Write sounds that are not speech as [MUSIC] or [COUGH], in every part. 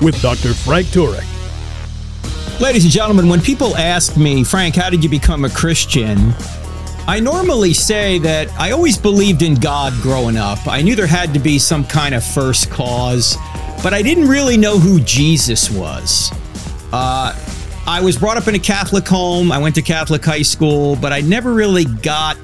with Dr. Frank Turek. Ladies and gentlemen, when people ask me, Frank, how did you become a Christian? I normally say that I always believed in God growing up. I knew there had to be some kind of first cause, but I didn't really know who Jesus was. Uh, I was brought up in a Catholic home. I went to Catholic high school, but I never really got,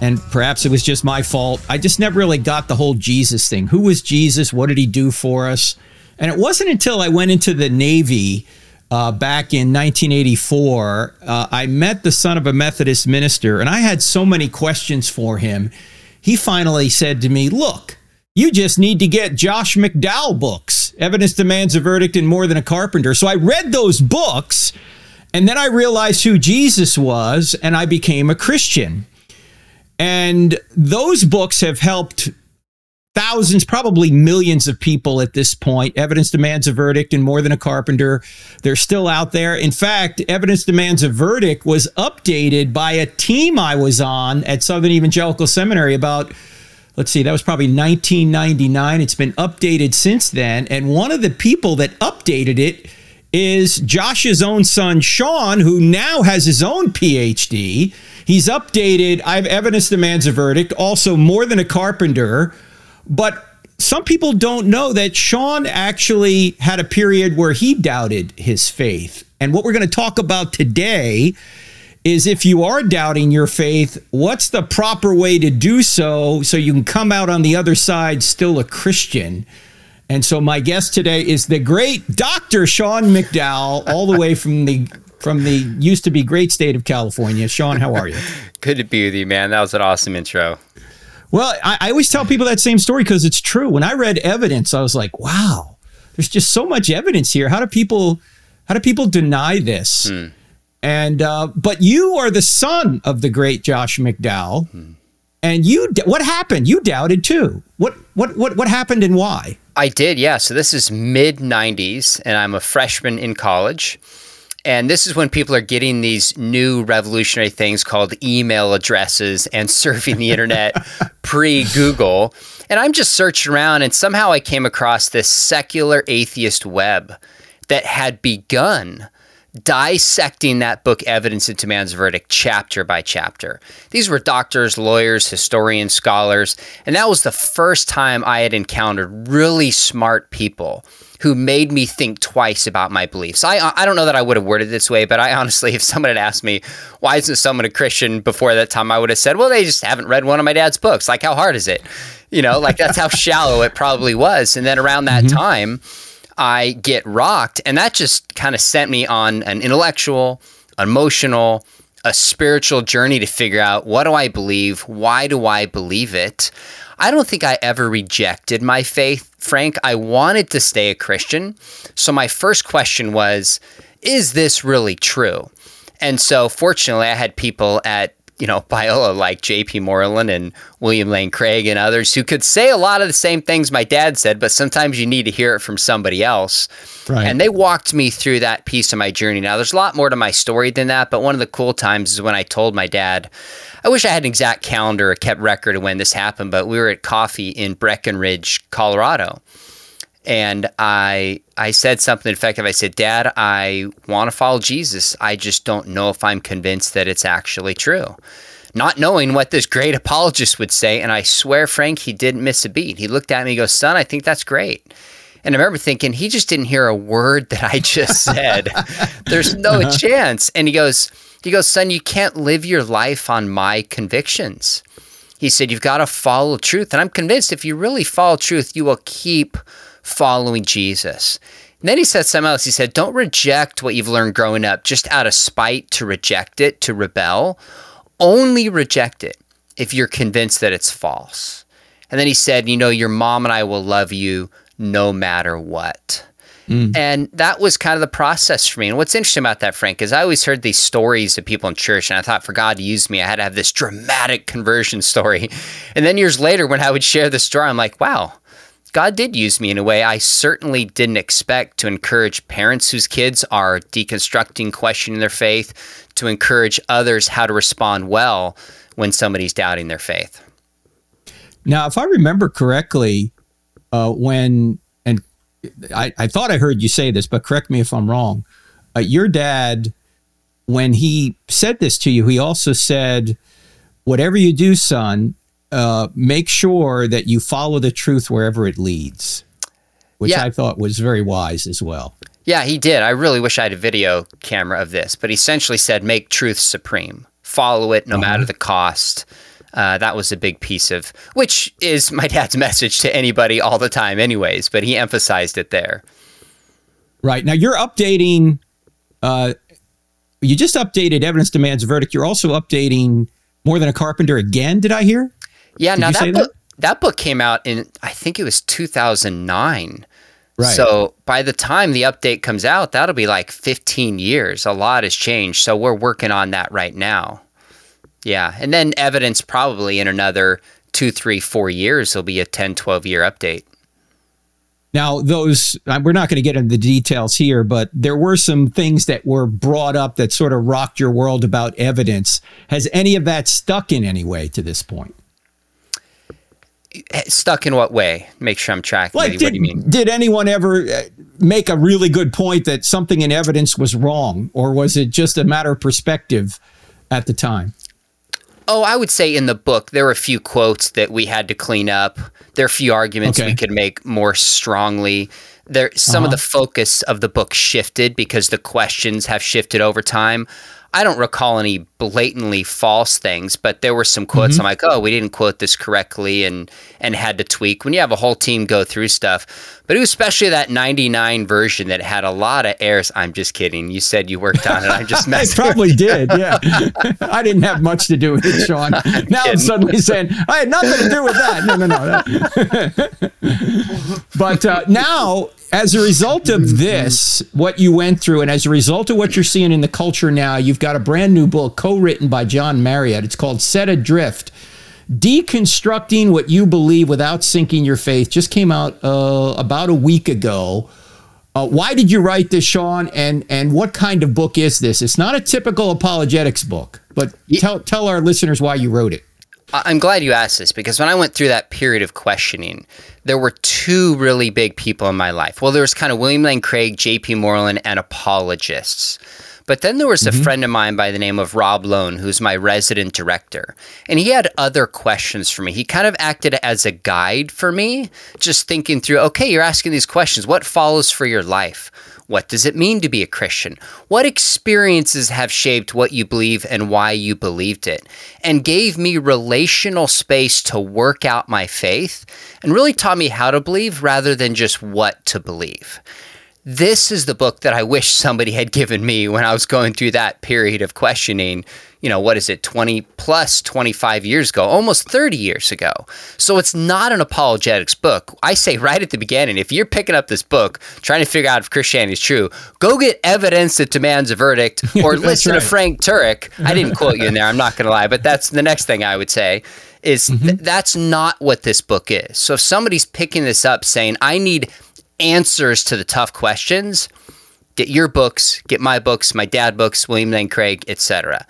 and perhaps it was just my fault, I just never really got the whole Jesus thing. Who was Jesus? What did he do for us? And it wasn't until I went into the Navy uh, back in 1984, uh, I met the son of a Methodist minister, and I had so many questions for him. He finally said to me, Look, you just need to get Josh McDowell books. Evidence demands a verdict in more than a carpenter. So I read those books, and then I realized who Jesus was, and I became a Christian. And those books have helped thousands, probably millions of people at this point. Evidence demands a verdict and more than a carpenter. They're still out there. In fact, evidence demands a verdict was updated by a team I was on at Southern Evangelical Seminary about let's see, that was probably 1999. It's been updated since then. And one of the people that updated it is Josh's own son, Sean, who now has his own PhD. He's updated, I have evidence demands a verdict, also more than a carpenter but some people don't know that Sean actually had a period where he doubted his faith. And what we're going to talk about today is if you are doubting your faith, what's the proper way to do so so you can come out on the other side still a Christian? And so my guest today is the great Dr. Sean McDowell, all the way [LAUGHS] from the from the used to be great state of California. Sean, how are you? [LAUGHS] Good to be with you, man. That was an awesome intro. Well, I, I always tell people that same story because it's true. When I read evidence, I was like, wow, there's just so much evidence here. How do people how do people deny this? Hmm. And uh, but you are the son of the great Josh McDowell, hmm. and you what happened? You doubted too. What what what what happened and why? I did, yeah. So this is mid '90s, and I'm a freshman in college. And this is when people are getting these new revolutionary things called email addresses and [LAUGHS] surfing the internet [LAUGHS] pre Google. And I'm just searching around, and somehow I came across this secular atheist web that had begun dissecting that book, Evidence Demands a Verdict, chapter by chapter. These were doctors, lawyers, historians, scholars, and that was the first time I had encountered really smart people who made me think twice about my beliefs. I I don't know that I would have worded this way, but I honestly, [LAUGHS] if someone had asked me why isn't someone a Christian before that time, I would have said, well, they just haven't read one of my dad's books. Like, how hard is it? You know, like that's how [LAUGHS] shallow it probably was. And then around that mm-hmm. time, I get rocked, and that just kind of sent me on an intellectual, emotional, a spiritual journey to figure out what do I believe? Why do I believe it? I don't think I ever rejected my faith, Frank. I wanted to stay a Christian. So my first question was, is this really true? And so fortunately, I had people at you know, Biola like J.P. Moreland and William Lane Craig and others who could say a lot of the same things my dad said, but sometimes you need to hear it from somebody else. Right. And they walked me through that piece of my journey. Now, there's a lot more to my story than that, but one of the cool times is when I told my dad, I wish I had an exact calendar or kept record of when this happened, but we were at coffee in Breckenridge, Colorado and I I said something effective. I said, "Dad, I want to follow Jesus. I just don't know if I'm convinced that it's actually true." Not knowing what this great apologist would say, and I swear, Frank, he didn't miss a beat. He looked at me and goes, "Son, I think that's great." And I remember thinking, he just didn't hear a word that I just [LAUGHS] said. There's no uh-huh. chance. And he goes, he goes, son, you can't live your life on my convictions. He said, you've got to follow truth. And I'm convinced if you really follow truth, you will keep following Jesus. And then he said something else. He said, Don't reject what you've learned growing up just out of spite to reject it, to rebel. Only reject it if you're convinced that it's false. And then he said, You know, your mom and I will love you no matter what. Mm. And that was kind of the process for me. And what's interesting about that, Frank, is I always heard these stories of people in church, and I thought for God to use me, I had to have this dramatic conversion story. [LAUGHS] And then years later, when I would share the story, I'm like, wow, God did use me in a way I certainly didn't expect to encourage parents whose kids are deconstructing, questioning their faith, to encourage others how to respond well when somebody's doubting their faith. Now, if I remember correctly, uh, when and I, I, thought I heard you say this, but correct me if I'm wrong. Uh, your dad, when he said this to you, he also said, "Whatever you do, son, uh, make sure that you follow the truth wherever it leads," which yeah. I thought was very wise as well. Yeah, he did. I really wish I had a video camera of this, but he essentially said, "Make truth supreme. Follow it no uh-huh. matter the cost." Uh, that was a big piece of, which is my dad's [LAUGHS] message to anybody all the time, anyways. But he emphasized it there. Right now, you're updating. Uh, you just updated evidence demands verdict. You're also updating more than a carpenter again. Did I hear? Yeah. Did now that book, that? that book came out in I think it was 2009. Right. So by the time the update comes out, that'll be like 15 years. A lot has changed. So we're working on that right now. Yeah. And then evidence probably in another two, three, four years, will be a 10, 12 year update. Now, those, uh, we're not going to get into the details here, but there were some things that were brought up that sort of rocked your world about evidence. Has any of that stuck in any way to this point? Stuck in what way? Make sure I'm tracking. Like, did, what do you mean? Did anyone ever uh, make a really good point that something in evidence was wrong, or was it just a matter of perspective at the time? Oh, I would say in the book there were a few quotes that we had to clean up. There are a few arguments okay. we could make more strongly. There some uh-huh. of the focus of the book shifted because the questions have shifted over time. I don't recall any blatantly false things, but there were some quotes. Mm-hmm. I'm like, oh, we didn't quote this correctly, and and had to tweak. When you have a whole team go through stuff, but it was especially that 99 version that had a lot of errors. I'm just kidding. You said you worked on it. I'm just [LAUGHS] messing. I probably did. Yeah, [LAUGHS] [LAUGHS] I didn't have much to do with it, Sean. I'm now kidding. I'm suddenly saying I had nothing to do with that. No, no, no. but uh, now as a result of this, what you went through, and as a result of what you're seeing in the culture now, you've got a brand new book co written by John Marriott. It's called Set Adrift Deconstructing What You Believe Without Sinking Your Faith. Just came out uh, about a week ago. Uh, why did you write this, Sean? And and what kind of book is this? It's not a typical apologetics book, but tell tell our listeners why you wrote it. I'm glad you asked this because when I went through that period of questioning, there were two really big people in my life. Well, there was kind of William Lane Craig, J.P. Moreland, and apologists. But then there was mm-hmm. a friend of mine by the name of Rob Lone, who's my resident director. And he had other questions for me. He kind of acted as a guide for me, just thinking through okay, you're asking these questions. What follows for your life? What does it mean to be a Christian? What experiences have shaped what you believe and why you believed it? And gave me relational space to work out my faith and really taught me how to believe rather than just what to believe this is the book that I wish somebody had given me when I was going through that period of questioning. You know, what is it, 20 plus 25 years ago, almost 30 years ago. So it's not an apologetics book. I say right at the beginning if you're picking up this book trying to figure out if Christianity is true, go get evidence that demands a verdict [LAUGHS] or listen right. to Frank Turek. I didn't [LAUGHS] quote you in there, I'm not going to lie, but that's the next thing I would say is mm-hmm. th- that's not what this book is. So if somebody's picking this up saying, I need answers to the tough questions, get your books, get my books, my dad books, William Lane Craig, etc.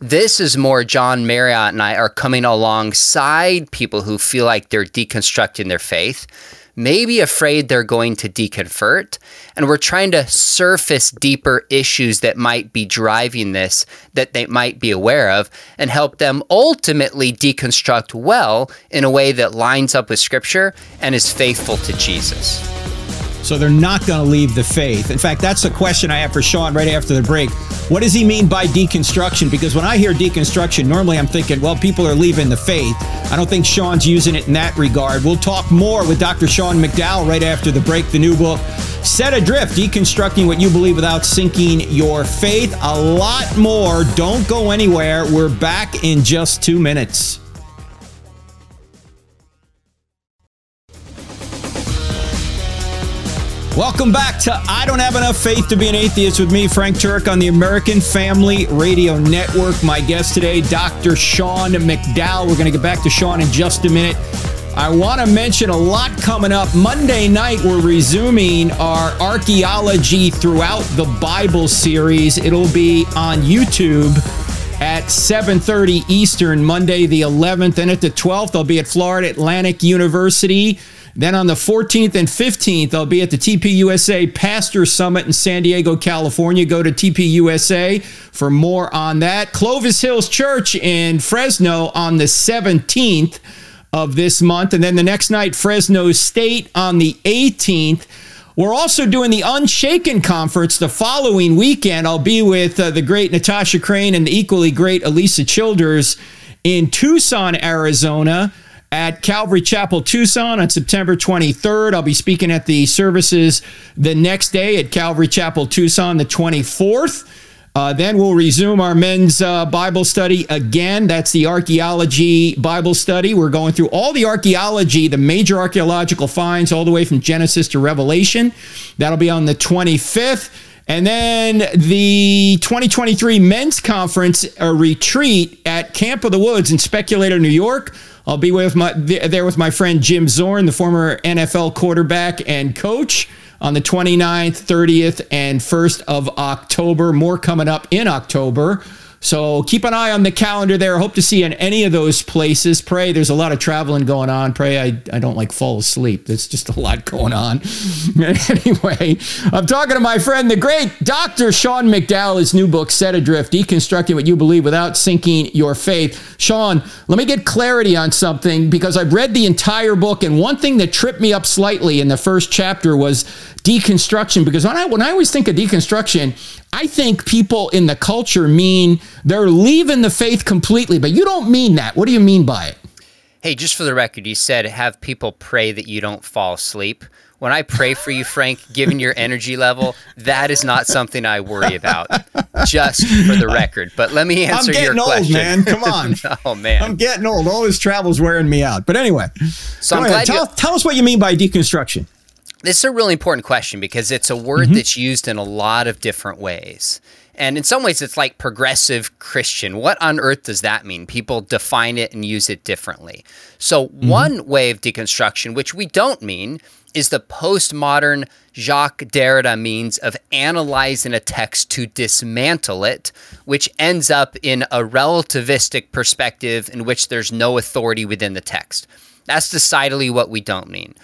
This is more John Marriott and I are coming alongside people who feel like they're deconstructing their faith, maybe afraid they're going to deconvert, and we're trying to surface deeper issues that might be driving this that they might be aware of and help them ultimately deconstruct well in a way that lines up with scripture and is faithful to Jesus. So they're not going to leave the faith. In fact, that's the question I have for Sean right after the break. What does he mean by deconstruction? Because when I hear deconstruction, normally I'm thinking, well, people are leaving the faith. I don't think Sean's using it in that regard. We'll talk more with Dr. Sean McDowell right after the break. The new book, Set Adrift Deconstructing What You Believe Without Sinking Your Faith. A lot more. Don't go anywhere. We're back in just two minutes. Welcome back to I Don't Have Enough Faith to Be an Atheist with me, Frank Turek, on the American Family Radio Network. My guest today, Dr. Sean McDowell. We're going to get back to Sean in just a minute. I want to mention a lot coming up. Monday night, we're resuming our archaeology throughout the Bible series. It'll be on YouTube at 7:30 Eastern, Monday the 11th, and at the 12th, I'll be at Florida Atlantic University. Then on the 14th and 15th, I'll be at the TPUSA Pastor Summit in San Diego, California. Go to TPUSA for more on that. Clovis Hills Church in Fresno on the 17th of this month. And then the next night, Fresno State on the 18th. We're also doing the Unshaken Conference the following weekend. I'll be with uh, the great Natasha Crain and the equally great Alisa Childers in Tucson, Arizona at Calvary Chapel, Tucson on September 23rd. I'll be speaking at the services the next day at Calvary Chapel, Tucson, the 24th. Uh, then we'll resume our men's uh, Bible study again. That's the archaeology Bible study. We're going through all the archaeology, the major archaeological finds, all the way from Genesis to Revelation. That'll be on the 25th. And then the 2023 men's conference a retreat at Camp of the Woods in Speculator, New York. I'll be with my there with my friend Jim Zorn, the former NFL quarterback and coach, on the 29th, 30th, and 1st of October. More coming up in October. So keep an eye on the calendar there. Hope to see you in any of those places. Pray there's a lot of traveling going on. Pray I, I don't like fall asleep. There's just a lot going on. [LAUGHS] anyway, I'm talking to my friend, the great Dr. Sean McDowell, his new book, Set Adrift, Deconstructing What You Believe Without Sinking Your Faith. Sean, let me get clarity on something because I've read the entire book, and one thing that tripped me up slightly in the first chapter was deconstruction because when I when I always think of deconstruction, I think people in the culture mean they're leaving the faith completely, but you don't mean that. What do you mean by it? Hey, just for the record, you said have people pray that you don't fall asleep. When I pray for you, Frank, given your energy level, that is not something I worry about. Just for the record. But let me answer your question. I'm your old, question. man. Come [LAUGHS] on. oh man. I'm getting old. All this travel's wearing me out. But anyway, so I'm glad tell, you- tell us what you mean by deconstruction. This is a really important question because it's a word mm-hmm. that's used in a lot of different ways. And in some ways, it's like progressive Christian. What on earth does that mean? People define it and use it differently. So, mm-hmm. one way of deconstruction, which we don't mean, is the postmodern Jacques Derrida means of analyzing a text to dismantle it, which ends up in a relativistic perspective in which there's no authority within the text. That's decidedly what we don't mean.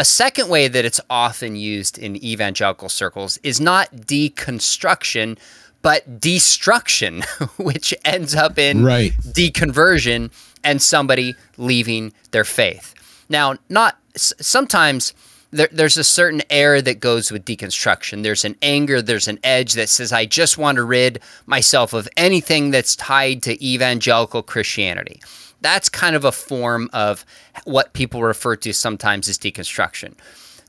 A second way that it's often used in evangelical circles is not deconstruction, but destruction, [LAUGHS] which ends up in right. deconversion and somebody leaving their faith. Now, not sometimes there, there's a certain air that goes with deconstruction. There's an anger, there's an edge that says, I just want to rid myself of anything that's tied to evangelical Christianity. That's kind of a form of what people refer to sometimes as deconstruction.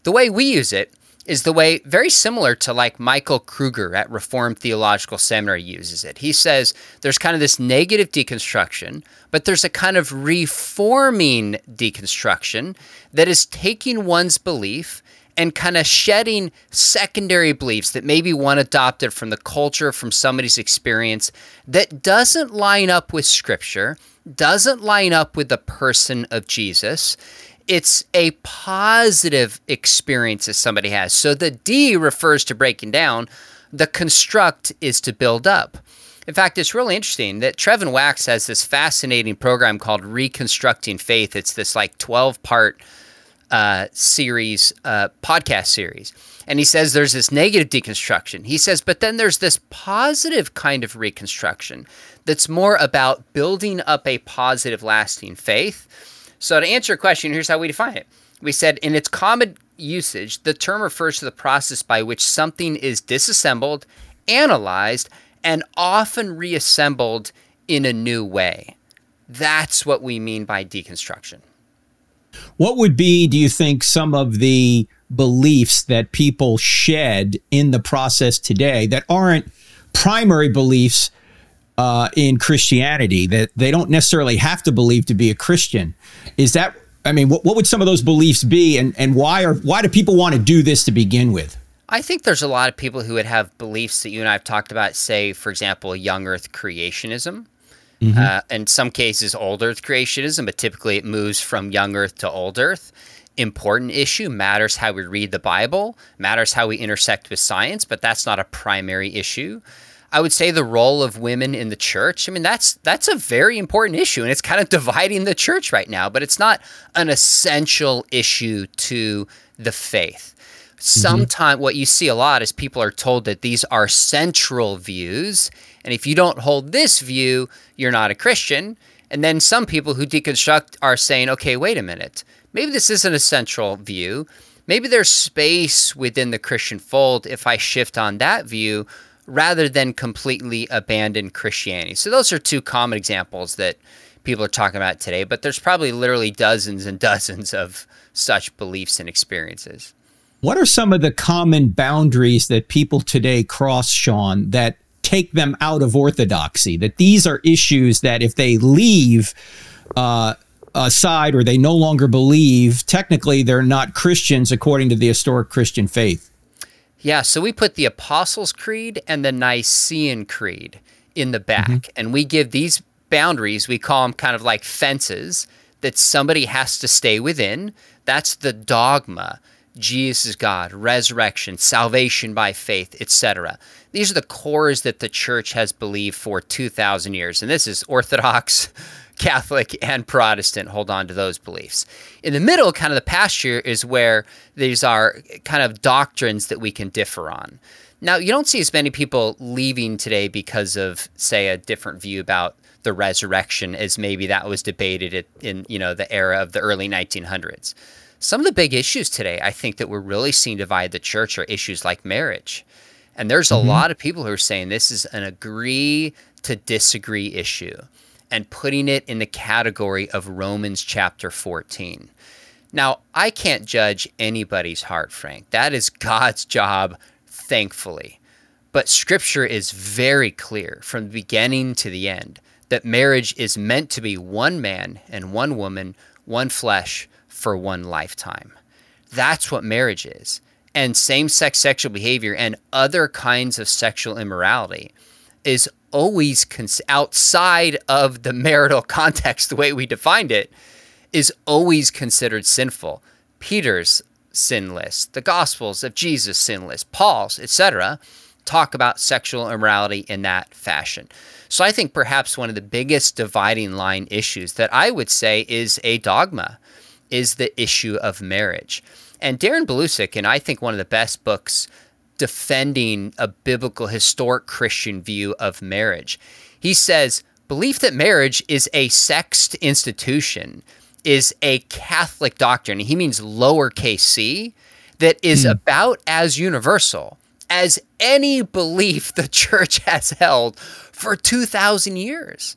The way we use it is the way very similar to like Michael Kruger at Reformed Theological Seminary uses it. He says there's kind of this negative deconstruction, but there's a kind of reforming deconstruction that is taking one's belief and kind of shedding secondary beliefs that maybe one adopted from the culture, from somebody's experience that doesn't line up with scripture, doesn't line up with the person of Jesus. It's a positive experience that somebody has. So the D refers to breaking down, the construct is to build up. In fact, it's really interesting that Trevin Wax has this fascinating program called Reconstructing Faith. It's this like 12 part uh, series, uh, podcast series. And he says there's this negative deconstruction. He says, but then there's this positive kind of reconstruction that's more about building up a positive, lasting faith. So, to answer your question, here's how we define it. We said in its common usage, the term refers to the process by which something is disassembled, analyzed, and often reassembled in a new way. That's what we mean by deconstruction. What would be, do you think, some of the beliefs that people shed in the process today that aren't primary beliefs uh, in Christianity that they don't necessarily have to believe to be a Christian? Is that I mean, what, what would some of those beliefs be, and and why are why do people want to do this to begin with? I think there's a lot of people who would have beliefs that you and I have talked about. Say, for example, young Earth creationism. Mm-hmm. Uh, in some cases, old Earth creationism, but typically it moves from young Earth to old Earth. Important issue matters how we read the Bible, matters how we intersect with science, but that's not a primary issue. I would say the role of women in the church. I mean, that's that's a very important issue, and it's kind of [LAUGHS] dividing the church right now. But it's not an essential issue to the faith. Sometimes mm-hmm. what you see a lot is people are told that these are central views, and if you don't hold this view, you're not a Christian. And then some people who deconstruct are saying, okay, wait a minute, maybe this isn't a central view. Maybe there's space within the Christian fold if I shift on that view rather than completely abandon Christianity. So those are two common examples that people are talking about today, but there's probably literally dozens and [LAUGHS] dozens of such beliefs and experiences. What are some of the common boundaries that people today cross, Sean, that take them out of orthodoxy? That these are issues that if they leave uh, aside or they no longer believe, technically they're not Christians according to the historic Christian faith? Yeah, so we put the Apostles' Creed and the Nicene Creed in the back, mm-hmm. and we give these boundaries, we call them kind of like fences that somebody has to stay within. That's the dogma. Jesus is God, resurrection, salvation by faith, etc. These are the cores that the church has believed for 2,000 years. And this is Orthodox, [LAUGHS] Catholic and Protestant hold on to those beliefs. In the middle, kind of the pasture, is where these are kind of doctrines that we can differ on. Now, you don't see as many people leaving today because of, say, a different view about the resurrection as maybe that was debated in you know the era of the early 1900s. Some of the big issues today, I think, that we're really seeing divide the church are issues like marriage. And there's a mm-hmm. lot of people who are saying this is an agree to disagree issue and putting it in the category of Romans chapter 14. Now, I can't judge anybody's heart, Frank. That is God's job, thankfully. But scripture is very clear from the beginning to the end that marriage is meant to be one man and one woman, one flesh for one lifetime. That's what marriage is. And same sex sexual behavior and other kinds of sexual immorality is always cons- outside of the [LAUGHS] marital context, the way we defined it, is always considered sinful. Peter's sinless, the Gospels of Jesus' sinless, Paul's, etc., talk about sexual immorality in that fashion. So I think perhaps one of the biggest dividing line issues that I would say is a dogma is the issue of marriage. And Darren Belusic, and I think one of the best books defending a biblical historic Christian view of marriage. He says, belief that marriage is a sexed institution is a Catholic doctrine. He means lowercase c, that is hmm. about as universal as any belief [LAUGHS] the church has held for 2,000 years.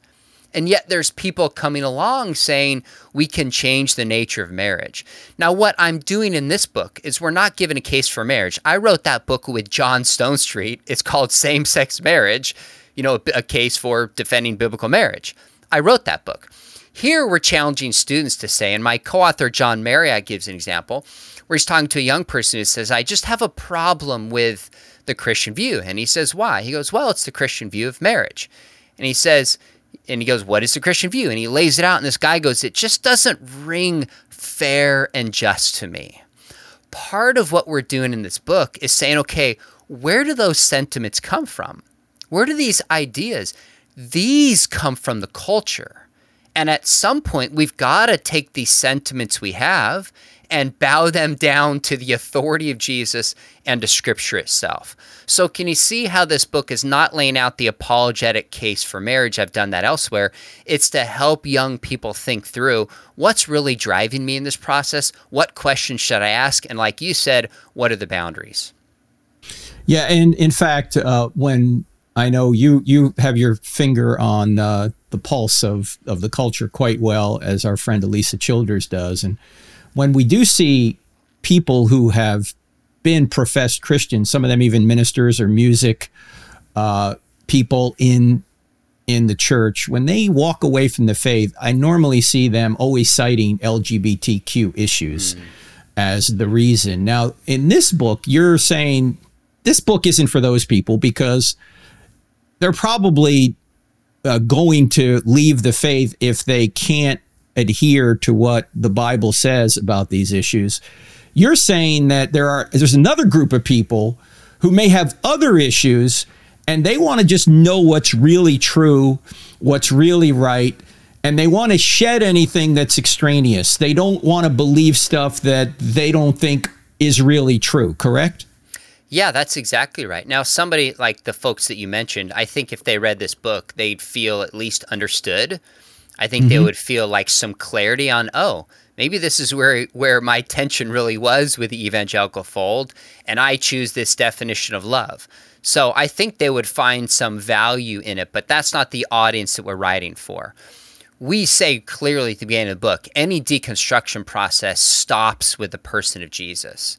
And yet there's people coming along saying we can change the nature of marriage. Now, what I'm doing in this book is we're not giving a case for marriage. I wrote that book with John Stonestreet. It's called [LAUGHS] Same Sex Marriage, you know, a, a case for defending biblical marriage. I wrote that book. Here we're challenging students to say, and my co author John Marriott gives an example where he's talking to a young person who says, I just have a problem with the Christian view. And he says, Why? He goes, Well, it's the Christian view of marriage. And he says, and he goes, What is the Christian view? And he lays it out, and this guy goes, It just doesn't ring fair and just to me. Part of what we're doing in this book is saying, okay, where do those sentiments come from? Where do these ideas? These come from the culture. And at some point, we've got to take these sentiments we have and bow them down to the authority of Jesus and to Scripture itself. So, can you see how this book is not laying out the apologetic case for marriage? I've done that elsewhere. It's to help young people think through what's really driving me in this process? What questions should I ask? And, like you said, what are the boundaries? Yeah, and in fact, uh, when I know you you have your finger on uh, the pulse of of the culture quite well, as our friend Alisa Childers does, and when we do see people who have been professed Christians, some of them even ministers or music uh, people in in the church, when they walk away from the faith, I normally see them always citing LGBTQ issues mm. as the reason. Now, in this book, you're saying this book isn't for those people because they're probably uh, going to leave the faith if they can't adhere to what the Bible says about these issues. You're saying that there are there's another group of people who may have other issues and they want to just know what's really true, what's really right, and they want to shed anything that's extraneous. They don't want to believe stuff that they don't think is really true, correct? Yeah, that's exactly right. Now, somebody like the folks that you mentioned, I think if they read this book, they'd feel at least understood. I think mm-hmm. they would feel like some clarity on, oh, maybe this is where where my tension really was with the evangelical fold, and I choose this definition of love. So I think they would find some value in it, but that's not the audience that we're writing for. We say clearly at the beginning of the book, any deconstruction process stops with the person of Jesus.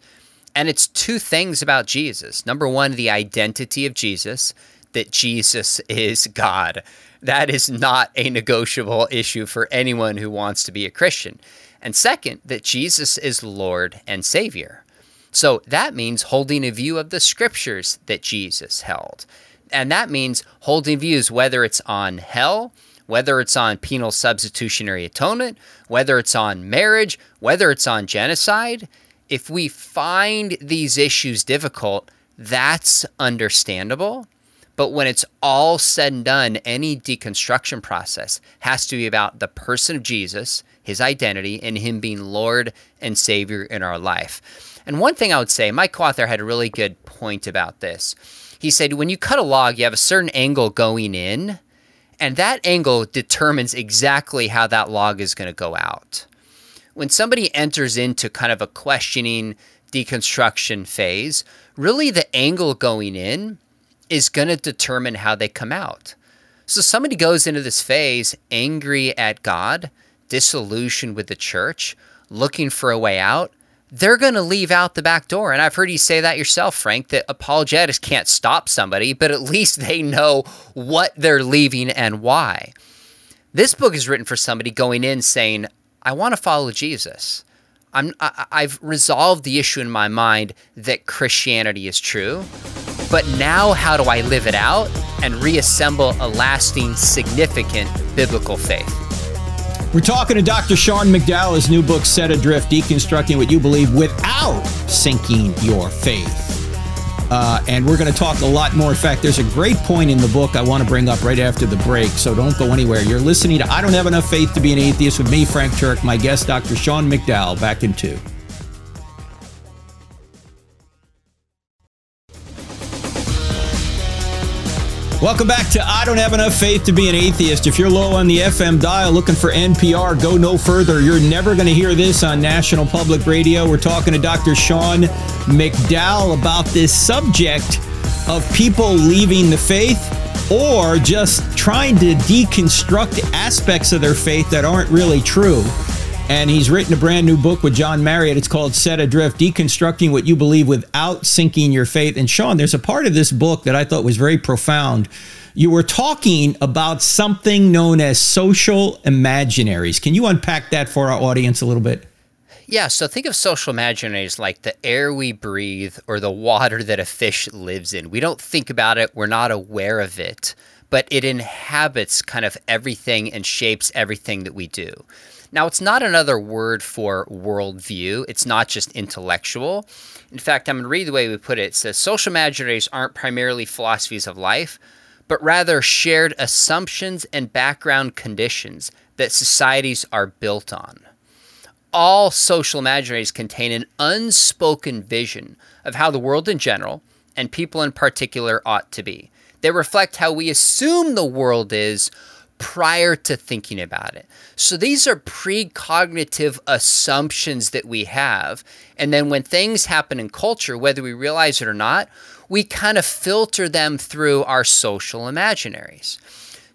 And it's two things about Jesus. Number one, the identity of Jesus, that Jesus is God. That is not a negotiable issue for anyone who wants to be a Christian. And second, that Jesus is Lord and Savior. So that means holding a view of the scriptures that Jesus held. And that means holding views, whether it's on hell, whether it's on penal substitutionary atonement, whether it's on marriage, whether it's on genocide if we find these issues difficult, that's understandable. But when it's all said and done, any deconstruction process has to be about the person of Jesus, his identity, and him being Lord and Savior in our life. And one thing I would say, Mike author had a really good point about this. He said, when you cut a log, you have a certain angle going in, and that angle determines exactly how that log is going to go out when somebody enters into kind of a questioning deconstruction phase, really the angle going in is going to determine how they come out. So somebody goes into this phase angry at God, disillusioned with the church, looking for a way out. They're going to leave out the back door. And I've heard you say that yourself, Frank, that apologetics can't stop somebody, but at [LAUGHS] least they know what they're leaving and why. This book is written for somebody going in saying, I want to follow Jesus. I'm, I, I've resolved the issue in my mind that Christianity is true, but now how do I live it out and reassemble a lasting, significant biblical faith? We're talking to Dr. Sean McDowell, his new book, Set Adrift Deconstructing What You Believe Without Sinking Your Faith. Uh, and we're going to talk a lot more. In fact, there's a great point in the book I want to bring up right after the break, so don't go anywhere. You're listening to I Don't Have Enough Faith to Be an Atheist with me, Frank Turek, my guest, Dr. Sean McDowell, back in two. Welcome back to I Don't Have Enough Faith to Be an Atheist. If you're low on the FM dial looking for NPR, go no further. You're never going to hear this on National Public Radio. We're talking to Dr. Sean McDowell about this subject of people leaving the faith or just trying to deconstruct aspects of their faith that aren't really true and he's written a brand new book with John Marriott. It's called Set Adrift Deconstructing What You Believe Without Sinking Your Faith. And Sean, there's a part of this book that I thought was very profound. You were talking about something known as social imaginaries. Can you unpack that for our audience a little bit? Yeah, so think of social imaginaries like the air we breathe or the water that a fish lives in. We don't think about it, we're not aware of it, but it inhabits kind of everything and shapes everything that we do. Now, it's not another word for worldview, it's not just intellectual. In fact, I'm going to read the way we put it. It says social imaginaries aren't primarily philosophies of life, but rather shared assumptions and background conditions that societies are built on. All social imaginaries contain an unspoken vision of how the world in general, and people in particular, ought to be. They reflect how we assume the world is prior to thinking about it. So these are precognitive assumptions that we have. And then when things happen in culture, whether we realize it or not, we kind of filter them through our social imaginaries.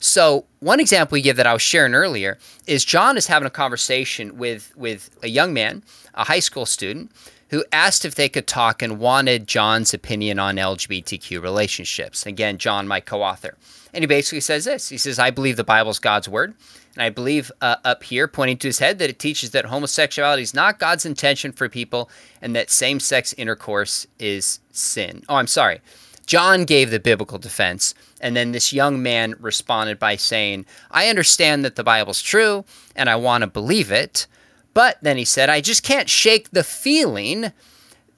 So one example we give that I was sharing earlier is John is having a conversation with with a young man, a high school student, who asked if they could talk and wanted John's opinion on LGBTQ relationships. Again, John, my co author. And he basically says this He says, I believe the Bible's God's word. And I believe uh, up here, pointing to his head, that it teaches that homosexuality is not God's intention for people and that same sex intercourse is sin. Oh, I'm sorry. John gave the biblical defense, and then this young man responded by saying, I understand that the Bible's true and I want to believe it. But then he said, I just can't shake the feeling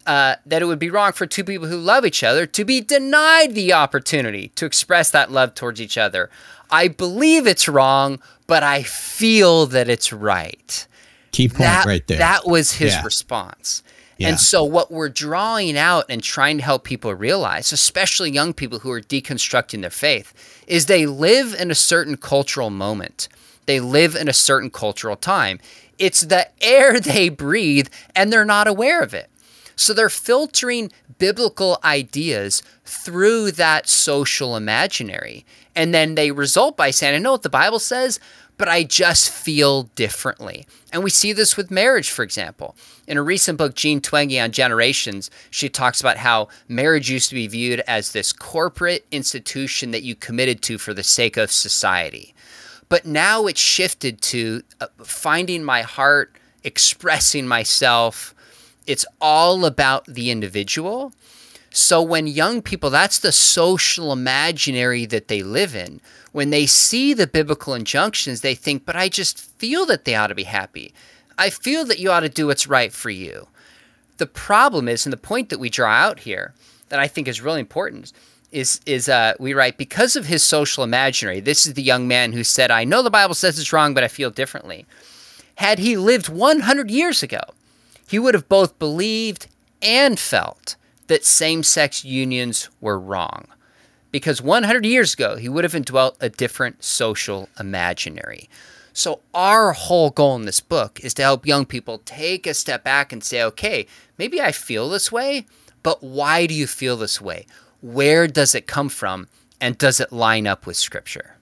uh, that it would be wrong for two people who love each other to be denied the opportunity to express that love towards each other. I believe it's wrong, but I feel that it's right. Key point that, right there. That was his Yeah. response. Yeah. And so, what we're drawing out and trying to help people realize, especially young people who are deconstructing their faith, is they live in a certain cultural moment. They live in a certain cultural time. It's the air [LAUGHS] they breathe, and they're not aware of it. So they're filtering biblical ideas through that social imaginary. And then they result by saying, I know what the Bible says, but I just feel differently. And we see this with marriage, for example. In a recent book, Jean Twenge on generations, she talks about how marriage used to be viewed as this corporate institution that you committed to for the sake of society. But now it's shifted to uh, finding my heart, expressing myself. It's all about the individual. So when young people, that's the social imaginary that they live in. When they see the biblical injunctions, they think, but I just feel that they ought to be happy. I feel that you ought to do what's right for you. The problem is, and the point that we draw out here that I think is really important is is uh, we write because of his social imaginary. This is the young man who said, "I know the Bible says it's wrong, but I feel differently." Had he lived 100 years ago, he would have both believed and felt that same-sex unions were wrong. Because 100 years ago, he would have indwelt a different social imaginary. So, our whole goal in this book is to help young people take a step back and say, okay, maybe I feel this way, but why do you feel this way? Where does it come from? And does it line up with Scripture?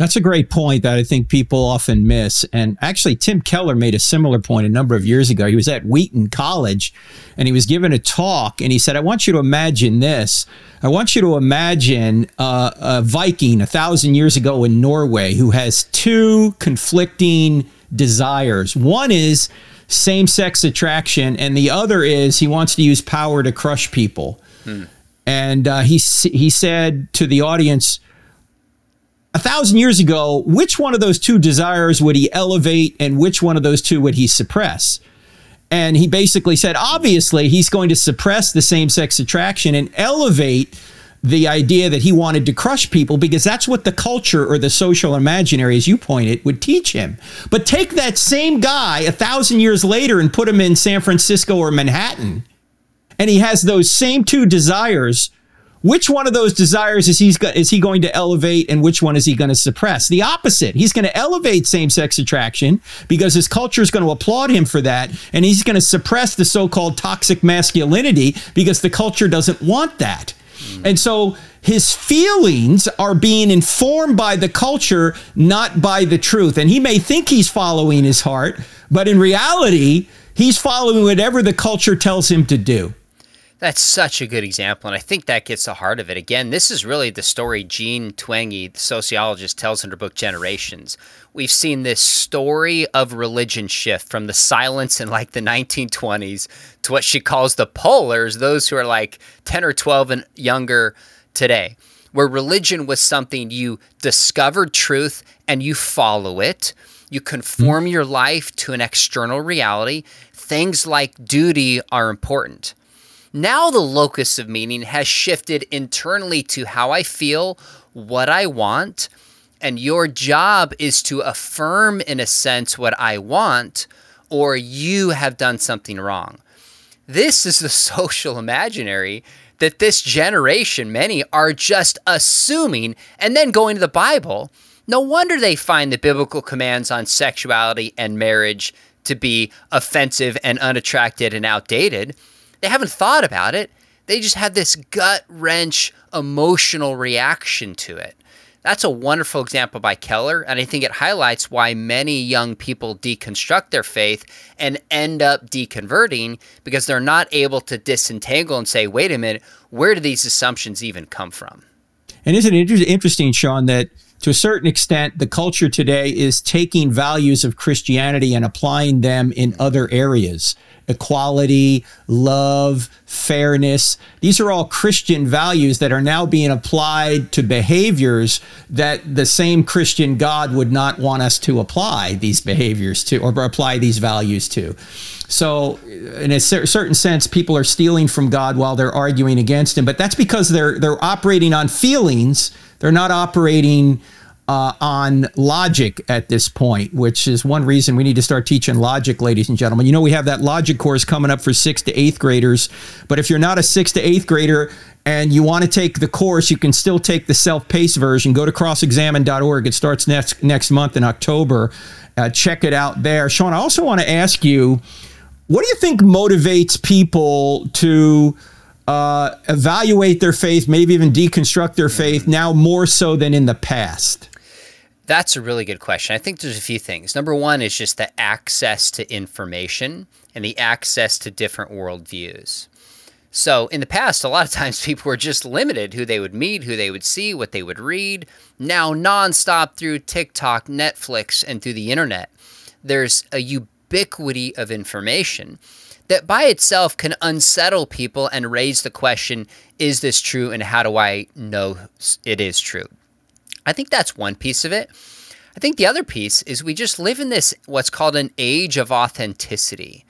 That's a great point that I think people often miss. And actually, Tim Keller made a similar point a number of years ago. He was at Wheaton College and he was given a talk and he said, I want you to imagine this. I want you to imagine uh, a Viking a thousand years ago in Norway who has two conflicting desires. One is same sex attraction, and the other is he wants to use power to crush people. And uh, he, he said to the audience, a thousand years ago, which one of those two desires would he elevate and which one of those two would he suppress? And he basically said, obviously, he's going to suppress the same sex attraction and elevate the idea that he wanted to crush people because that's what the culture or the social imaginary, as you pointed, would teach him. But take that same guy a thousand years later and put him in San Francisco or Manhattan, and he has those same two desires which one of those desires is he's is he going to elevate and which one is he going to suppress? The opposite. He's going to elevate same-sex attraction because his culture is going to applaud him for that and he's going to suppress the so-called toxic masculinity because the culture doesn't want that. And so his feelings are being informed by the culture not by the truth. And he may think he's following his heart but in reality he's following whatever the culture tells him to do That's such a good example, and I think that gets the heart of it. Again, this is really the story Jean Twenge, the sociologist, tells in her book Generations. We've seen this story of religion shift from the Silents in like the 1920s to what she calls the polars, those who are like 10 or 12 and younger today, where religion was something you discovered truth and you follow it. You conform mm-hmm. your life to an external reality. Things like duty are important. Now the locus of meaning has shifted internally to how I feel, what I want, and your job is to affirm, in a sense, what I want, or you have done something wrong. This is the [LAUGHS] social imaginary that this generation, many, are just assuming and then going to the Bible. No wonder they find the biblical commands on sexuality and marriage to be offensive and unattracted and outdated. They haven't thought about it. They just have this gut wrench emotional reaction to it. That's a wonderful example by Keller, and I think it highlights why many young people deconstruct their faith and end up deconverting because they're not able to disentangle and say, wait a minute, where do these assumptions even come from? And isn't it interesting, Sean, that to a certain extent, the culture today is taking values of Christianity and applying them in other areas equality, love, fairness. These are all Christian values that are now being applied to behaviors that the same Christian God would not want us to apply these behaviors to or apply these values to. So, in a certain sense, people are stealing from God while they're arguing against Him, but that's because they're they're operating on feelings. They're not operating uh, on logic at this point, which is one reason we need to start teaching logic, ladies and gentlemen. You know, we have that logic course coming up for sixth to eighth graders, but if you're not a sixth to eighth grader and you want to take the course, you can still take the self-paced version. Go to crossexamine.org. It starts next next month in October. Uh, check it out there. Sean, I also want to ask you, what do you think motivates people to uh, evaluate their faith, maybe even deconstruct their faith now more so than in the past? That's a really good question. I think there's a few things. Number one is just the access to information and the access to different worldviews. So, in the past, a lot of [LAUGHS] times people were just limited who they would meet, who they would see, what they would read. Now, nonstop through TikTok, Netflix, and through the internet, there's a ubiquity of information that by itself can unsettle people and raise the question is this true and how do I know it is true? I think that's one piece of it. I think the other piece is we just live in this what's called an age of authenticity,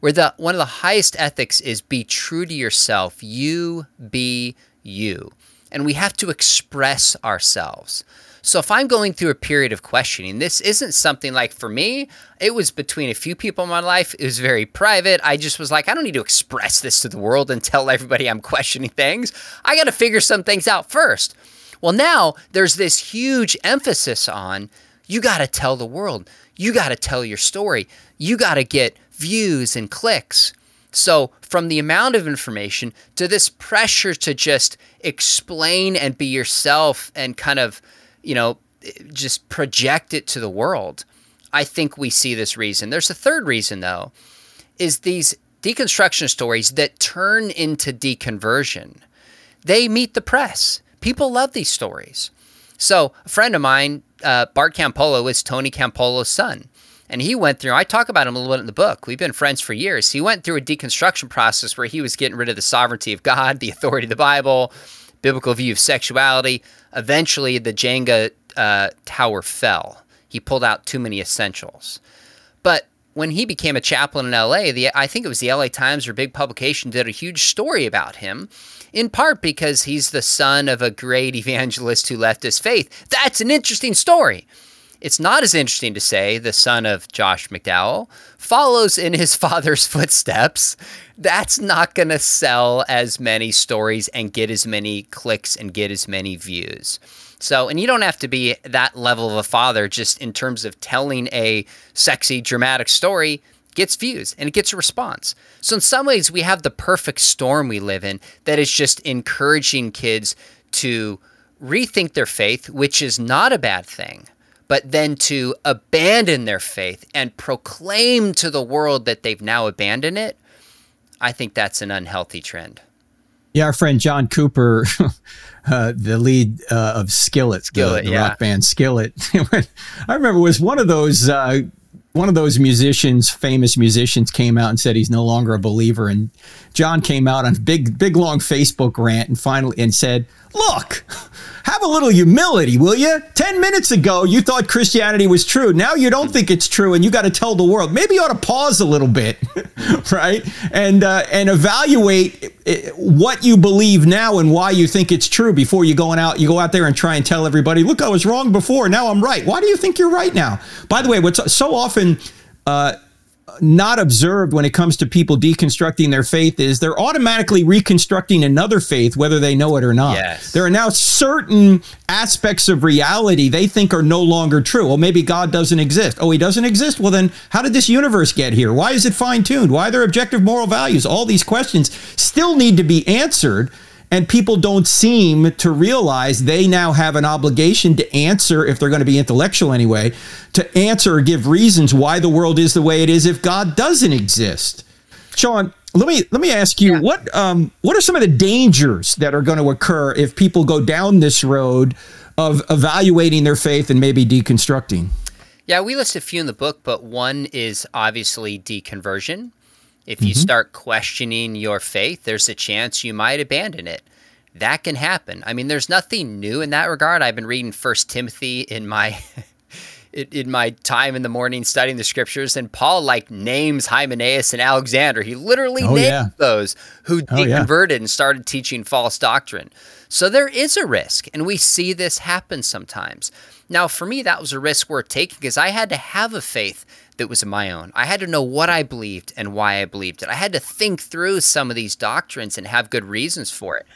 where the one of the highest ethics is be true to yourself. You be you. And we have to express ourselves. So if I'm going through a period of questioning, this isn't something like for me, it was between a few people in my life. It was very private. I just was like, I don't need to express this to the world and tell everybody I'm questioning things. I got to figure some things out first. Well, now there's this huge emphasis on you got to tell the world, you got to tell your story, you got to get views and clicks. So, from the amount of information to this pressure to just explain and be yourself and kind of, you know, just project it to the world, I think we see this reason. There's a third reason, though, is these deconstruction stories that turn into deconversion. They meet the press. People love these stories. So, a friend of mine, uh, Bart Campolo, is Tony Campolo's son. And he went through, I talk about him a little bit in the book. We've been friends for years. He went through a deconstruction process where he was getting rid of the sovereignty of God, [LAUGHS] the authority of the Bible, biblical view of sexuality. Eventually, the Jenga uh, tower fell. He pulled out too many essentials. But when he became a chaplain in LA, the, I think it was the LA Times or big publication did a huge story about him in part because he's the son of a great evangelist who left his faith. That's an interesting story. It's not as interesting to say the son of Josh McDowell follows in his [LAUGHS] father's footsteps. That's not going to sell as many stories and get as many clicks and get as many views. So, and you don't have to be that level of a father just in terms of telling a sexy, dramatic story gets views and it gets a response. So in some ways we have the perfect storm we live in that is just encouraging kids to rethink their faith, which is not a bad thing, but then to abandon their faith and proclaim to the world that they've now abandoned it. I think that's an unhealthy trend. Yeah, our friend John Cooper, [LAUGHS] uh, the lead uh, of Skillet, Skillet the, the yeah. rock band Skillet. [LAUGHS] I remember was one of those uh, one of those musicians, famous musicians, came out and said he's no longer a believer. And John came out on a big, big, long Facebook rant and finally and said, "Look, have a little humility, will you? 10 minutes ago, you thought Christianity was true. Now you don't think it's true, and you got to tell the world. Maybe you ought to pause a little bit, [LAUGHS] right? And, uh, and evaluate uh, what you believe now and why you think it's true before you going out you go out there and try and tell everybody look i was wrong before now i'm right why do you think you're right now by the way what's so often uh, not observed when it comes to people deconstructing their faith is they're automatically reconstructing another faith, whether they know it or not. Yes. There are now certain aspects of reality they think are no longer true. Well, maybe God doesn't exist. Oh, he doesn't exist? Well, then how did this universe get here? Why is it fine tuned? Why are there objective moral values? All these questions still need to be answered. And people don't seem to realize they now have an obligation to answer, if they're going to be intellectual anyway, to answer or give reasons why the world is the way it is if God doesn't exist. Sean, let me let me ask you Yeah. what um, what are some of the dangers that are going to occur if people go down this road of evaluating their faith and maybe deconstructing? Yeah, we list a few in the book, but one is obviously deconversion. If you mm-hmm. start questioning your faith, there's a chance you might abandon it. That can happen. I mean, there's nothing new in that regard. I've been reading First Timothy in my [LAUGHS] in- my time in the morning studying the scriptures, and Paul like names Hymenaeus and Alexander. He literally Oh, named yeah. those who Oh, yeah. and started teaching false doctrine. So there is a risk, and we see this happen sometimes. Now, for me, that was a risk worth taking because I had to have a faith that was my own. I had to know what I believed and why I believed it. I had to think through some of these doctrines and have good reasons for it.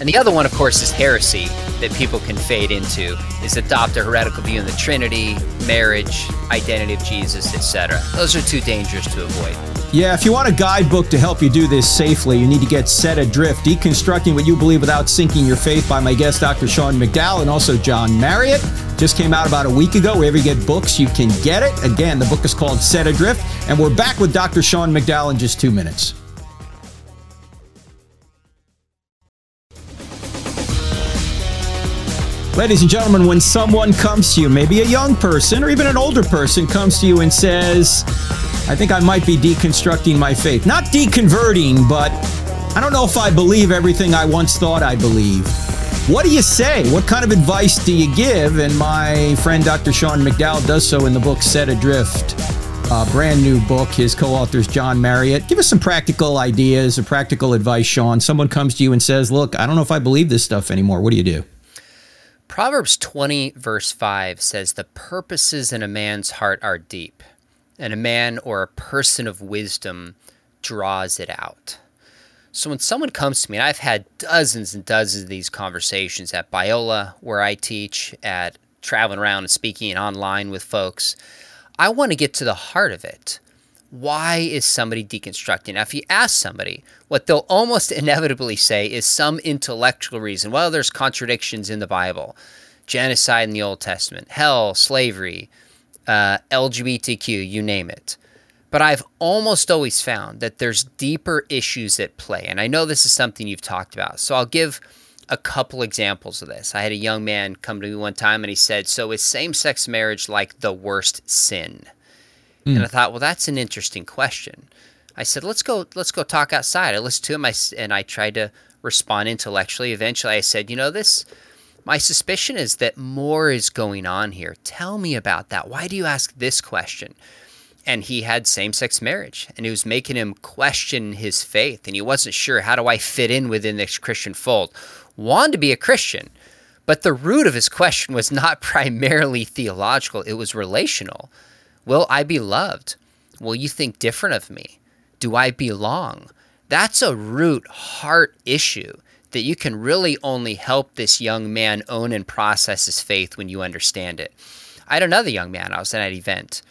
And the other one, of course, is heresy that people can fade into, is adopt a heretical view in the Trinity, marriage, identity of Jesus, etc. Those are too dangerous to avoid. Yeah, if you want a guidebook to help you do this safely, you need to get Set Adrift Deconstructing What You Believe Without Sinking Your Faith by my guest, Dr. Sean McDowell, and also John Marriott. Just came out about a week ago. Wherever you get books, you can get it. Again, the book is called Set Adrift, and we're back with Dr. Sean McDowell in just two minutes. Ladies and gentlemen, when someone comes to you, maybe a young person or even an older person comes to you and says, I think I might be deconstructing my faith. Not deconverting, but I don't know if I believe everything I once thought I believed. What do you say? What kind of advice do you give? And my friend Dr. Sean McDowell does so in the book Set Adrift, a brand new book. His co authors, John Marriott. Give us some practical ideas or practical advice, Sean. Someone comes to you and says, Look, I don't know if I believe this stuff anymore. What do you do? Proverbs 20, verse 5 says, The purposes in a man's heart are deep, and a man or a person of wisdom draws it out. So when someone comes to me, and I've had dozens and dozens of these conversations at Biola, where I teach, at traveling around and speaking and online with folks, I want to get to the heart of it. Why is somebody deconstructing? Now, if you ask somebody, what they'll almost [LAUGHS] inevitably say is some intellectual reason. Well, there's contradictions in the Bible, genocide in the Old Testament, hell, slavery, uh, LGBTQ, you name it. But I've almost always found that there's deeper issues at play. And I know this is something you've talked about. So I'll give a couple examples of this. I had a young man come to me one time and he said, So is same sex marriage like the worst sin? And hmm. I thought, well, that's an interesting question. I said, let's go, let's go talk outside. I listened to him, I, and I tried to respond intellectually. Eventually, I said, you know, this, my suspicion is that more is going on here. Tell me about that. Why do you ask this question? And he had same sex marriage, and it was making him question his faith, and he wasn't sure how do I fit in within this Christian fold. Wanted to be a Christian, but the root of his question was not [LAUGHS] primarily theological, it was relational. Will I be loved? Will you think different of me? Do I belong? That's a root heart issue that you can really only help this young man own and process his faith when you understand it. I had another young man, I was at an event,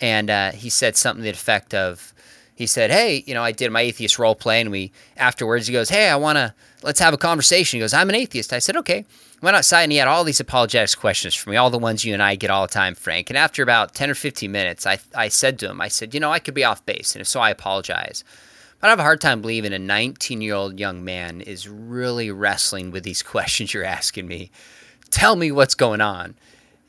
and uh, he said something to the effect of, he said, "Hey, you know, I did my atheist role play, and we afterwards he goes, "Hey, I want to let's have a conversation." He goes, "I'm an atheist." I said, "Okay." Went outside and he had all these apologetics questions for me, all the ones you and I get all the time, Frank. And after about 10 or 15 minutes, I, I said to him, I said, You know, I could be off base, and if so, I apologize. But I have a hard time believing a 19 year old young man is really wrestling with these [LAUGHS] questions you're asking me. Tell me what's going on.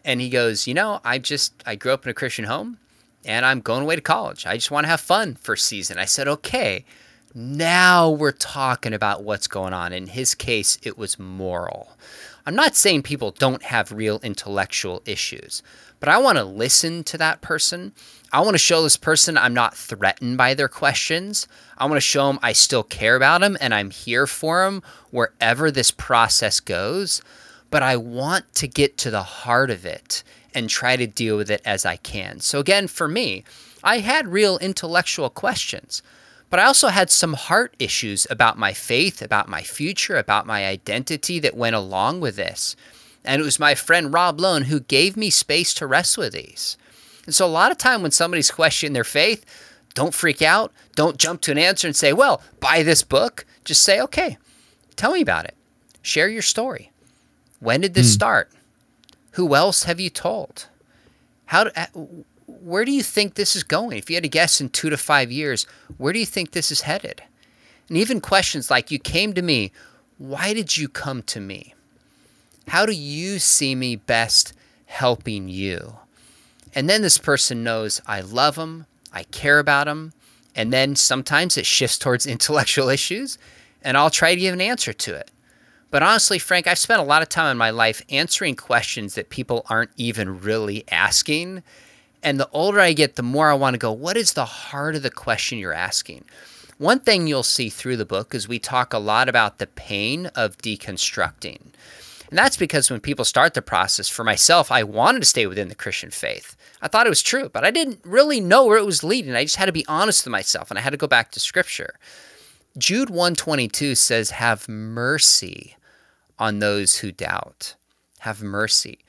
And he goes, You know, I just, I grew up in a Christian home and I'm going away to college. I just want to have fun for a season. I said, Okay, now we're talking about what's going on. In his case, it was moral. I'm not saying people don't have real intellectual issues, but I want to listen to that person. I want to show this person I'm not threatened by their questions. I want to show them I still care about them and I'm here for them wherever this process goes. But I want to get to the heart of it and try to deal with it as I can. So, again, for me, I had real intellectual questions. But I also had some heart issues about my faith, about my future, about my identity that went along with this. And it was my friend Rob Lone who gave me space to wrestle with these. And so a lot of time when somebody's questioning their faith, don't freak out. Don't jump to an answer and say, well, buy this book. Just say, okay, Tell me about it. Share your story. When did this mm. start? Who else have you told? How? Do, uh, where do you think this is going? If you had to guess in two to five years, where do you think this is headed? And even questions like, You came to me. Why did you come to me? How do you see me best helping you? And then this person knows I love them, I care about them. And then sometimes it shifts towards [LAUGHS] intellectual issues, and I'll try to give an answer to it. But honestly, Frank, I've spent a lot of time in my life answering questions that people aren't even really asking. And the older I get, the more I want to go, what is the heart of the question you're asking? One thing you'll see through the book is we talk a lot about the pain of deconstructing. And that's because when people start the process, for myself, I wanted to stay within the Christian faith. I thought it was true, but I didn't really know where it was leading. I just had to be honest with myself and I had to go back to scripture. Jude 122 says, Have mercy on those who doubt. Have mercy.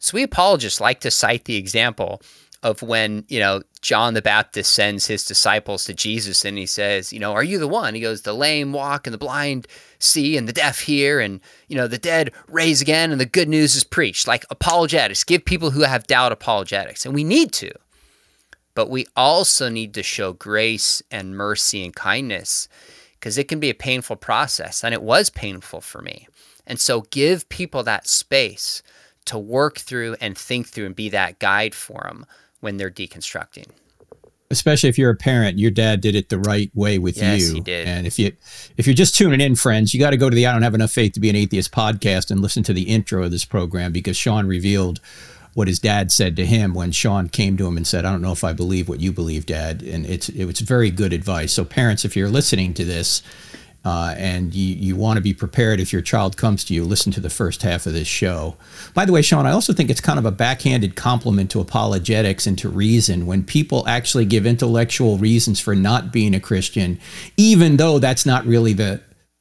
So we apologists like to cite the example of when, you know, John the Baptist sends his disciples to Jesus and he says, you know, are you the one? He goes, the lame walk and the blind see and the deaf hear and, you know, the dead raise again and the good news is preached. Like apologetics, give people who have doubt apologetics. And we need to. But we also need to show grace and mercy and kindness because it can be a painful process. And it was painful for me. And so give people that space to work through and think through and be that guide for them when they're deconstructing. Especially if you're a parent, your dad did it the right way with yes, you. He did. And if you if you're just tuning in, friends, you got to go to the I Don't Have Enough Faith to Be an Atheist podcast and listen to the intro of this program because Sean revealed what his dad said to him when Sean came to him and said, "I don't know if I believe what you believe, Dad." And it's it was very good advice. So parents, if you're listening to this, uh, and you, you want to be prepared if your child comes to you, listen to the first half of this show. By the way, Sean, I also think it's kind of a backhanded compliment to apologetics and to reason when people actually give intellectual reasons for not being a Christian, even though that's not really the,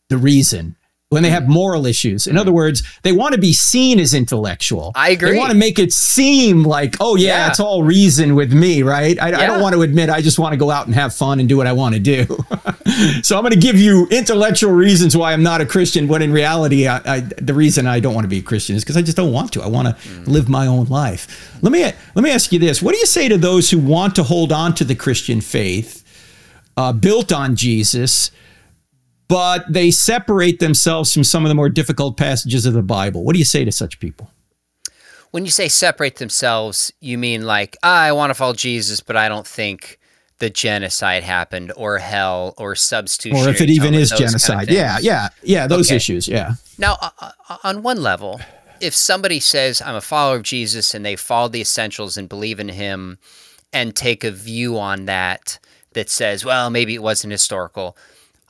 the reason when they have moral issues. In other words, they want to be seen as intellectual. I agree. They want to make it seem like, oh yeah, yeah. it's all reason with me, right? I, yeah. I, don't want to admit I just want to go out and have fun and do what I want to do. [LAUGHS] so I'm going to give you intellectual reasons why I'm not a Christian, when in reality, I, I, the reason I don't want to be a Christian is because I just don't want to. I want to mm. live my own life. Let me let me ask you this: What do you say to those who want to hold on to the Christian faith, uh, built on Jesus? But they separate themselves from some of the more difficult passages of the Bible. What do you say to such people? When you say separate themselves, you mean like, ah, I want to follow Jesus, but I don't think the genocide happened or hell or substitution. Or if it even is genocide. Kind of yeah, yeah, yeah, those okay. issues. Yeah. Now, uh, uh, on one level, if somebody says, I'm a follower of Jesus and they follow the essentials and believe in him and take a view on that that says, well, maybe it wasn't historical,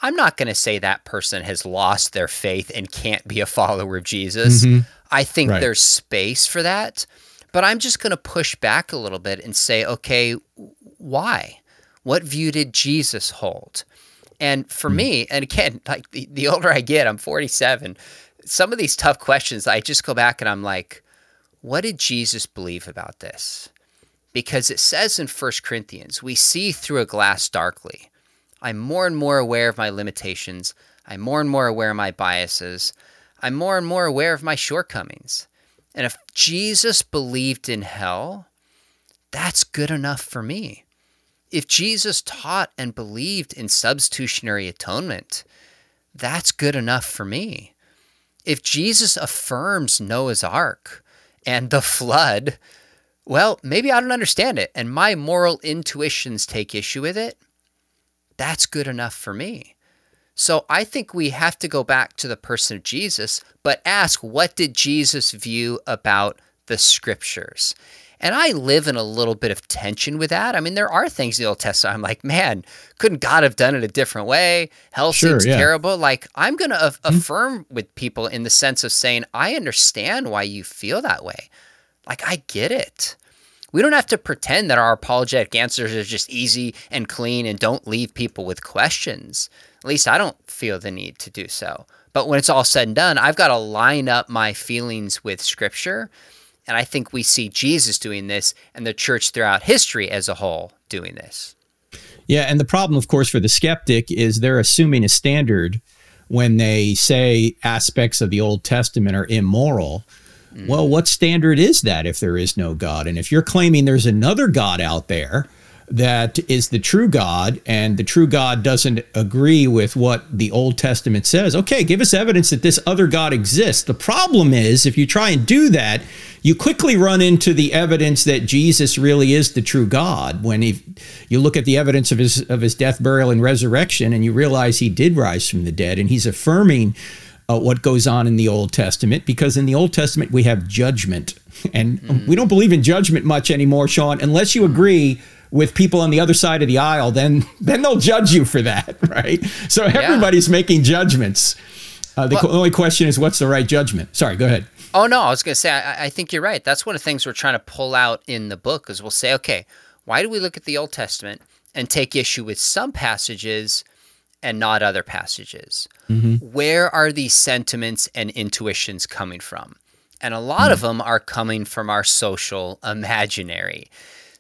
I'm not going to say that person has lost their faith and can't be a follower of Jesus. Mm-hmm. I think right. there's space for that. But I'm just going to push back a little bit and say, okay, why? What view did Jesus hold? And for mm-hmm. me, and again, [LAUGHS] like the, the older I get, I'm 47, some of these tough questions, I just go back and I'm like, what did Jesus believe about this? Because it says in First Corinthians, we see through a glass darkly. I'm more and more aware of my limitations. I'm more and more aware of my biases. I'm more and more aware of my shortcomings. And if Jesus believed in hell, that's good enough for me. If Jesus taught and believed in substitutionary atonement, that's good enough for me. If Jesus affirms Noah's ark and the flood, well, maybe I don't understand it, and my moral intuitions take issue with it that's good enough for me. So I think we have to go back to the person of Jesus, but ask what did Jesus view about the scriptures? And I live in a little bit of tension with that. I mean, there are things in the Old Testament I'm like, man, couldn't God have done it a different way? Hell sure, seems yeah. terrible. Like, I'm going to af- mm-hmm. affirm with people in the sense of saying, I understand why you feel that way. Like, I get it. We don't have to pretend that our apologetic answers are just easy and clean and don't leave people with questions. At least I don't feel the need to do so. But when it's all said and done, I've got to line up my feelings with scripture. And I think we see Jesus doing this and the church throughout history as a whole doing this. Yeah. And the problem, of course, for the skeptic is they're assuming a standard when they say aspects of the Old Testament are immoral. Mm. Well, what standard is that if there is no God? And if you're claiming there's another God out there, that is the true God, and the true God doesn't agree with what the Old Testament says, okay, give us evidence that this other God exists. The problem is, if you try and do that, you quickly run into the evidence that Jesus really is the true God. When he, you look at the evidence of his of his death, burial, and resurrection, and you realize he did rise from the dead, and he's affirming uh, what goes on in the Old Testament, because in the Old Testament we have judgment, and mm. we don't believe in judgment much anymore, Sean, unless you agree with people on the other side of the aisle, then [LAUGHS] then they'll judge you for that, [LAUGHS] right? So everybody's yeah. making judgments. Uh, the well, only question is, what's the right judgment? Sorry, go ahead. Oh no, I was going to say, I, I think you're right. That's one of the things we're trying to pull out in the book is we'll say, okay, why do we look at the Old Testament and take issue with some passages and not other passages? Mm-hmm. Where are these sentiments and intuitions coming from? And a lot mm-hmm. of them are coming from our social imaginary.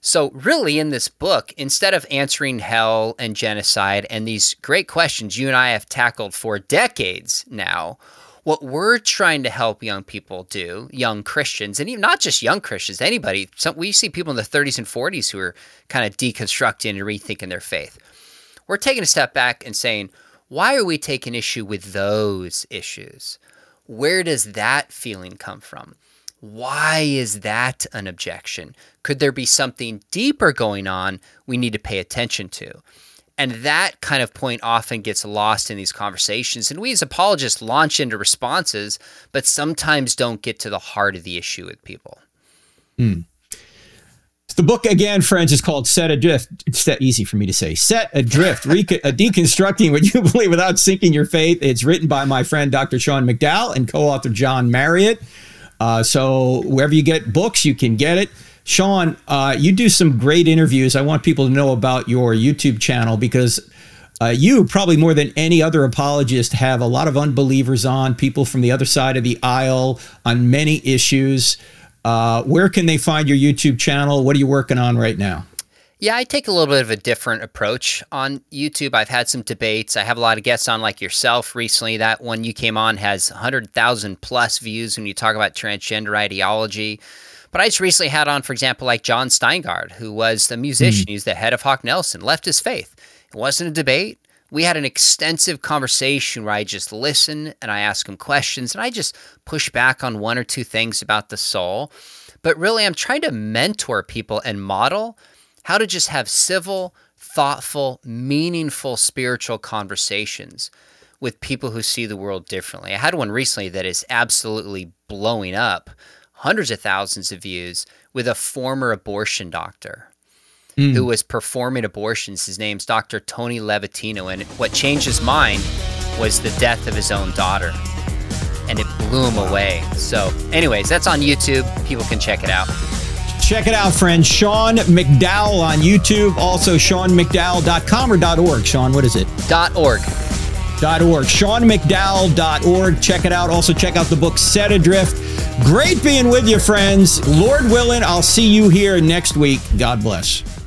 So, really, in this book, instead of answering hell and genocide and these great questions you and I have tackled for decades now, what we're trying to help young people do, young Christians, and even not just young Christians, anybody, some, we see people in the 30s and 40s who are kind of deconstructing and rethinking their faith. We're taking a step back and saying, why are we taking issue with those issues? Where does that feeling come from? Why is that an objection? Could there be something deeper going on we need to pay attention to? And that kind of point often gets lost in these conversations. And we as apologists launch into responses, but sometimes don't get to the heart of the issue with people. Mm. The book again, friends, is called "Set Adrift." It's that easy for me to say. "Set Adrift," uh, deconstructing what you believe without sinking your faith. It's written by my friend Dr. Sean McDowell and co-author John Marriott. Uh, so wherever you get books, you can get it. Sean, uh, you do some great interviews. I want people to know about your YouTube channel because uh, you, probably more than any other apologist, have a lot of unbelievers on, people from the other side of the aisle on many issues. Uh, where can they find your YouTube channel? What are you working on right now? Yeah, I take a little bit of a different approach on YouTube. I've had some debates. I have a lot of guests on, like yourself, recently. That one you came on has 100,000 plus views when you talk about transgender ideology. But I just recently had on, for example, like Jon Steingard, who was the musician. Mm. He's the head of Hawk Nelson, left his faith. It wasn't a debate. We had an extensive conversation where I just listen and I ask him questions and I just push back on one or two things about the soul. But really, I'm trying to mentor people and model how to just have civil, thoughtful, meaningful spiritual conversations with people who see the world differently. I had one recently that is absolutely blowing up, hundreds of thousands of views, with a former abortion doctor mm. who was performing abortions. His name's Dr. Tony Levatino. and what changed his mind was the death of his own daughter. And it blew him away. So, anyways, that's on YouTube. People can check it out. Check it out, friends. Sean McDowell on YouTube. Also, SeanMcDowell.com or .org. Sean, what is it? .org. .org. SeanMcDowell.org. Check it out. Also, check out the book Set Adrift. Great being with you, friends. Lord willing, I'll see you here next week. God bless.